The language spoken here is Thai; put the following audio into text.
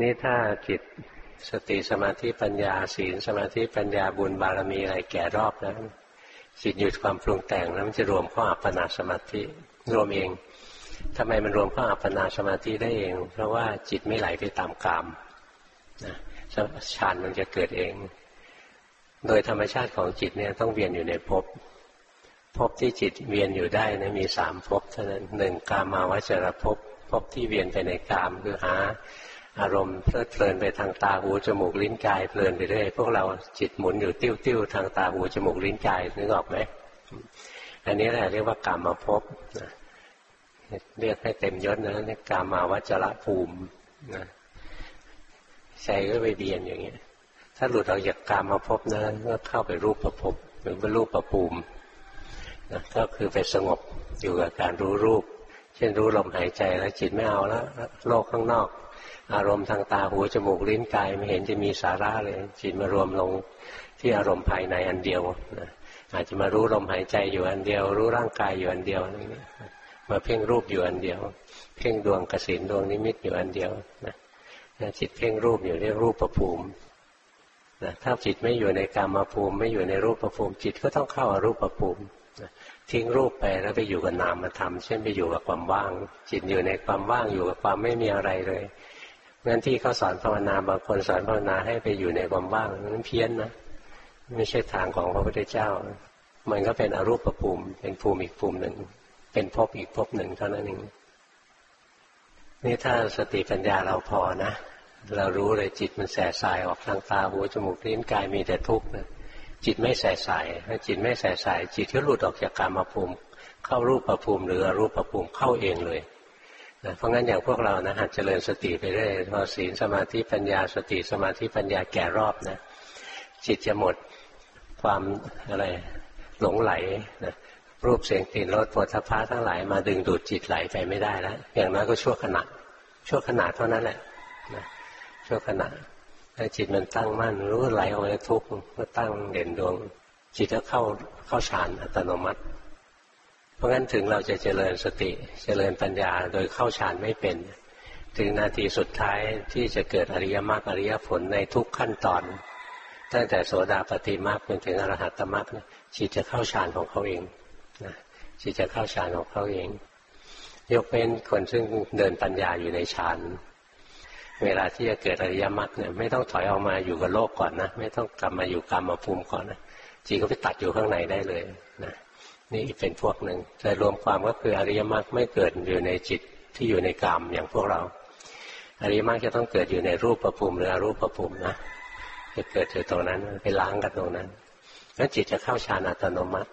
นี่ถ้าจิตสติสมาธิปัญญาศีลสมาธิปัญญาบุญบารมีอะไรแก่รอบแล้วจิตหยุดความปรุงแต่งแล้วมันจะรวมเข้าอัปปนาสมาธิรวมเองทำไมมันรวมเข้าอัปปนาสมาธิได้เอง เพราะว่าจิตไม่ไหลไปตามกามนะฌานมันจะเกิดเอง โดยธรรมชาติของจิตเนี่ยต้องเวียนอยู่ในภพภพที่จิตเวียนอยู่ได้นะมีสามภพเท่านั้นหนึ่งกามาวจรภพภพที่เวียนไปในกามคือหา อารมณ์เพลิดเพลินไปทางตาหูจมูกลิ้นกายเพลินไปเรื่อยพวกเราจิตหมุนอยู่ติ้วติ้วทางตาหูจมูกลิ้นกายนึกออกไหมอันนี้แหละเรียกว่ากรรมภพบเรียกให้เต็มยศนะนี่กามาวัจระภูมินะใจก็ไปเบียนอย่างเงี้ย ถ้าหลุดออกจากกามาภพนะก็เข้าไปรูปประภพหรือเป็นรูปประภูมินะก็คือไปสงบอยู่กับการรู้รูป เช่นรู้ลมหายใจแล้วจิตไม่เอาแล้วโลกข้างนอก อารมณ์ทางตาหูจมูกลิ้นกายไม่เห็นจะมีสาระเลย จิตมารวมลงที่อารมณ์ภายในอันเดียวนะอาจจะมารู้ลมหายใจอยู่อันเดียว รู้ร่างกายอยู่อันเดียวมาเพ่งรูปอยู่อันเดียว เพ่งดวงกสินดวงนิมิตอยู่อันเดียวนะจิตเพ่งรูปอยู่เรียกรูปประภูมินะถ้าจิตไม่อยู่ในกรรมภูมิไม่อยู่ในรูปประภูมิจิตก็ต้องเข้าอารูปประภูมิทิ้งรูปไปแล้วไปอยู่กับนามธรรมเช่นไปอยู่กับความว่าง จิตอยู่ในความว่างอยู่กับความไม่มีอะไรเลย งั้นที่เขาสอนภาวนาบางคนสอนภาวนาให้ไปอยู่ในความว่างนั้นเพี้ยนนะไม่ใช่ทางของพระพุทธเจ้า มันก็เป็นอรูปภูมิ เป็นภูมิอีกภูมิหนึ่ง เป็นภพอีกภพหนึ่งเท่านั้นเองนี่ถ้าสติปัญญาเราพอนะเรารู้เลยจิตมันแสสายออกทางตาหูจมูกลิ้นกายมีแต่ทุกข์นะจิตไม่แสสายถ้าจิตไม่แสสาย จิตก็หลุดออกจากกามภูมิ เข้ารูปภูมิหรืออรูปภูมิเข้าเองเลย นะเพราะงั้นอย่างพวกเรานะหัดเจริญสติไปเรื่อยพอศีลสมาธิปัญญาสติสมาธิปัญญาแก่รอบนะจิตจะหมดความอะไรหลงไหลนะรูปเสียงกลิ่นรสปวดทพะทั้งหลายมาดึงดูดจิตไหลไปไม่ได้แล้วอย่างน้อยก็ชั่วขณะชั่วขณะเท่านั้นแหละนะชั่วขณะถ้าจิตมันตั้งมั่นรู้ไหลออกมาทุกข์ก็ตั้งเด่นดวง จิตก็เข้าเข้าฌานอัตโนมัติ ราะงั้นถึงเราจะเจริญสติเจริญปัญญาโดยเข้าฌานไม่เป็น ถึงนาทีสุดท้ายที่จะเกิดอริยมรรคอริยผลในทุกขั้นตอน ตั้งแต่โสดาปฏิมรรคจนถึงอรหัตมรรคจิตจะเข้าฌานของเขาเองนะจิตจะเข้าฌานของเขาเอง ยกเว้นคนซึ่งเดินปัญญาอยู่ในฌานเวลาที่จะเกิดอริยมรรคเนี่ยไม่ต้องถอยออกมาอยู่กับโลกก่อนนะ ไม่ต้องกลับมาอยู่กรรมภูมิก่อนนะจิตก็ไปตัดอยู่ข้างในได้เลยนะ นี่เป็นพวกหนึ่งแต่รวมความก็คืออริยมรรคไม่เกิดอยู่ในจิตที่อยู่ในกามอย่างพวกเรา อริยมรรคจะต้องเกิดอยู่ในรูปประภูมิหรืออรูปประภูมินะจะเกิดอยู่ตรงนั้นไปล้างกันตรงนั้นแล้วจิตจะเข้าฌานอัตโนมัติ